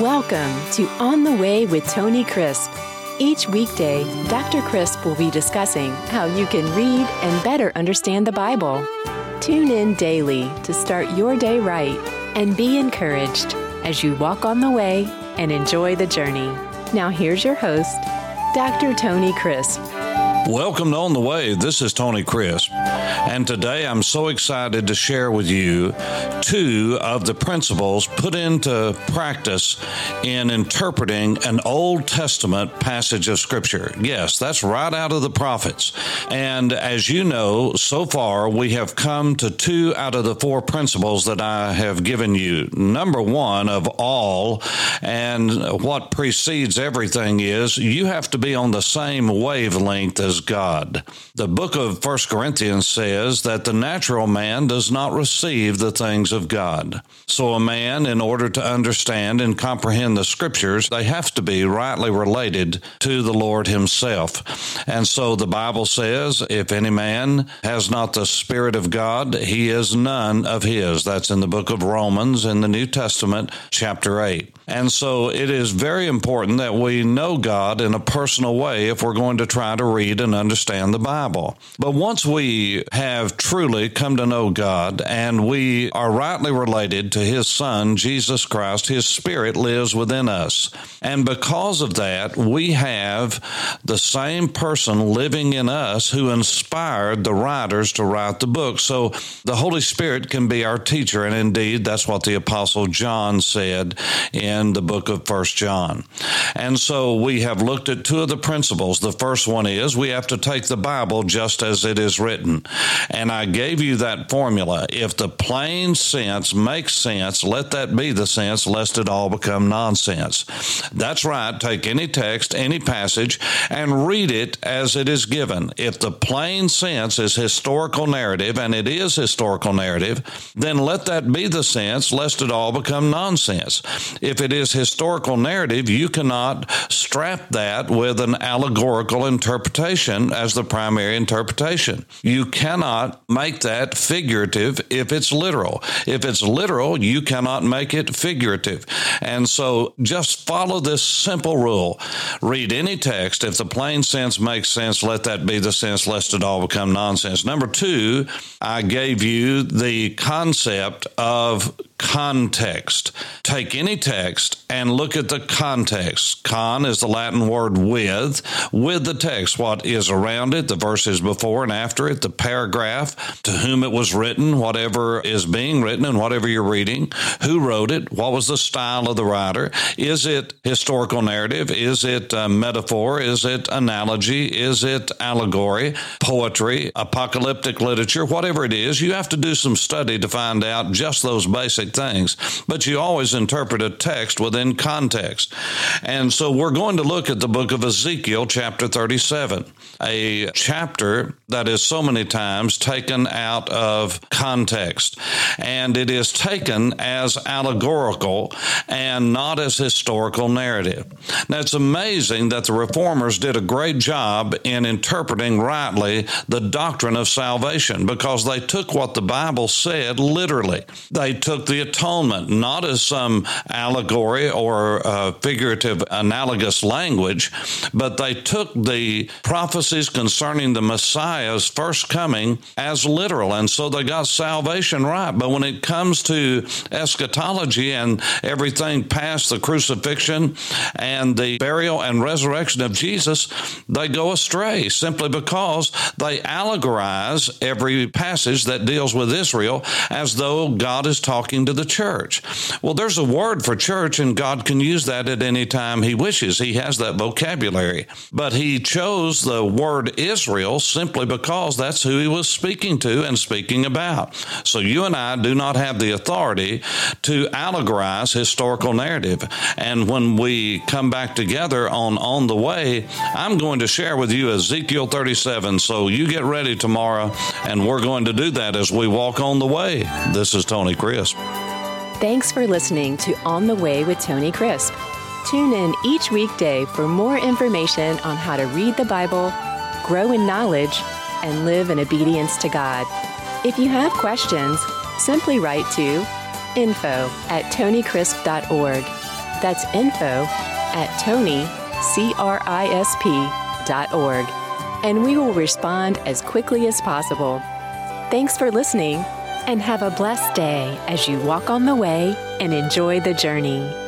Welcome to On the Way with Tony Crisp. Each weekday, Dr. Crisp will be discussing how you can read and better understand the Bible. Tune in daily to start your day right and be encouraged as you walk on the way and enjoy the journey. Now, here's your host, Dr. Tony Crisp. Welcome to On the Way. This is Tony Crisp. And today I'm so excited to share with you two of the principles put into practice in interpreting an Old Testament passage of Scripture. Yes, that's right out of the prophets. And as you know, so far we have come to two out of the four principles that I have given you. Number one of all, and what precedes everything is you have to be on the same wavelength as God. The book of First Corinthians says that the natural man does not receive the things of God. So a man, in order to understand and comprehend the scriptures, they have to be rightly related to the Lord himself. And so the Bible says, if any man has not the Spirit of God, he is none of his. That's in the book of Romans in the New Testament, chapter 8. And so it is very important that we know God in a personal way if we're going to try to read and understand the Bible. But once we have truly come to know God and we are rightly related to His Son, Jesus Christ, His Spirit lives within us. And because of that, we have the same person living in us who inspired the writers to write the book. So the Holy Spirit can be our teacher. And indeed, that's what the Apostle John said in the book of First John. And so we have looked at two of the principles. The first one is we have to take the Bible just as it is written. And I gave you that formula. If the plain sense makes sense, let that be the sense, lest it all become nonsense. That's right. Take any text, any passage, and read it as it is given. If the plain sense is historical narrative, and it is historical narrative, then let that be the sense, lest it all become nonsense. If it it is historical narrative, you cannot strap that with an allegorical interpretation as the primary interpretation. You cannot make that figurative if it's literal. If it's literal, you cannot make it figurative. And so just follow this simple rule. Read any text. If the plain sense makes sense, let that be the sense, lest it all become nonsense. Number two, I gave you the concept of context. Take any text and look at the context. Con is the Latin word with, with the text, what is around it, the verses before and after it, the paragraph, to whom it was written, whatever is being written and whatever you're reading, who wrote it, what was the style of the writer, is it historical narrative, is it metaphor, is it analogy, is it allegory, poetry, apocalyptic literature, whatever it is, you have to do some study to find out just those basic things, but you always interpret a text within context. And so we're going to look at the book of Ezekiel, chapter 37, a chapter that is so many times taken out of context. And it is taken as allegorical and not as historical narrative. Now, it's amazing that the reformers did a great job in interpreting rightly the doctrine of salvation because they took what the Bible said literally. They took the atonement not as some allegory or uh, figurative analogous language, but they took the prophecies concerning the Messiah's first coming as literal. And so they got salvation right. But when it comes to eschatology and everything past the crucifixion and the burial and resurrection of Jesus, they go astray simply because they allegorize every passage that deals with Israel as though God is talking to the church. Well, there's a word for church, and God can use that at any time He wishes. He has that vocabulary. But He chose the word Israel simply because that's who He was speaking to and speaking about. So you and I do not have the authority to allegorize historical narrative. And when we come back together on On the Way, I'm going to share with you Ezekiel 37. So you get ready tomorrow, and we're going to do that as we walk on the way. This is Tony Crisp. Thanks for listening to On the Way with Tony Crisp. Tune in each weekday for more information on how to read the Bible, grow in knowledge, and live in obedience to God. If you have questions, simply write to info at tonycrisp.org. That's info at tonycrisp.org. And we will respond as quickly as possible. Thanks for listening and have a blessed day as you walk on the way and enjoy the journey.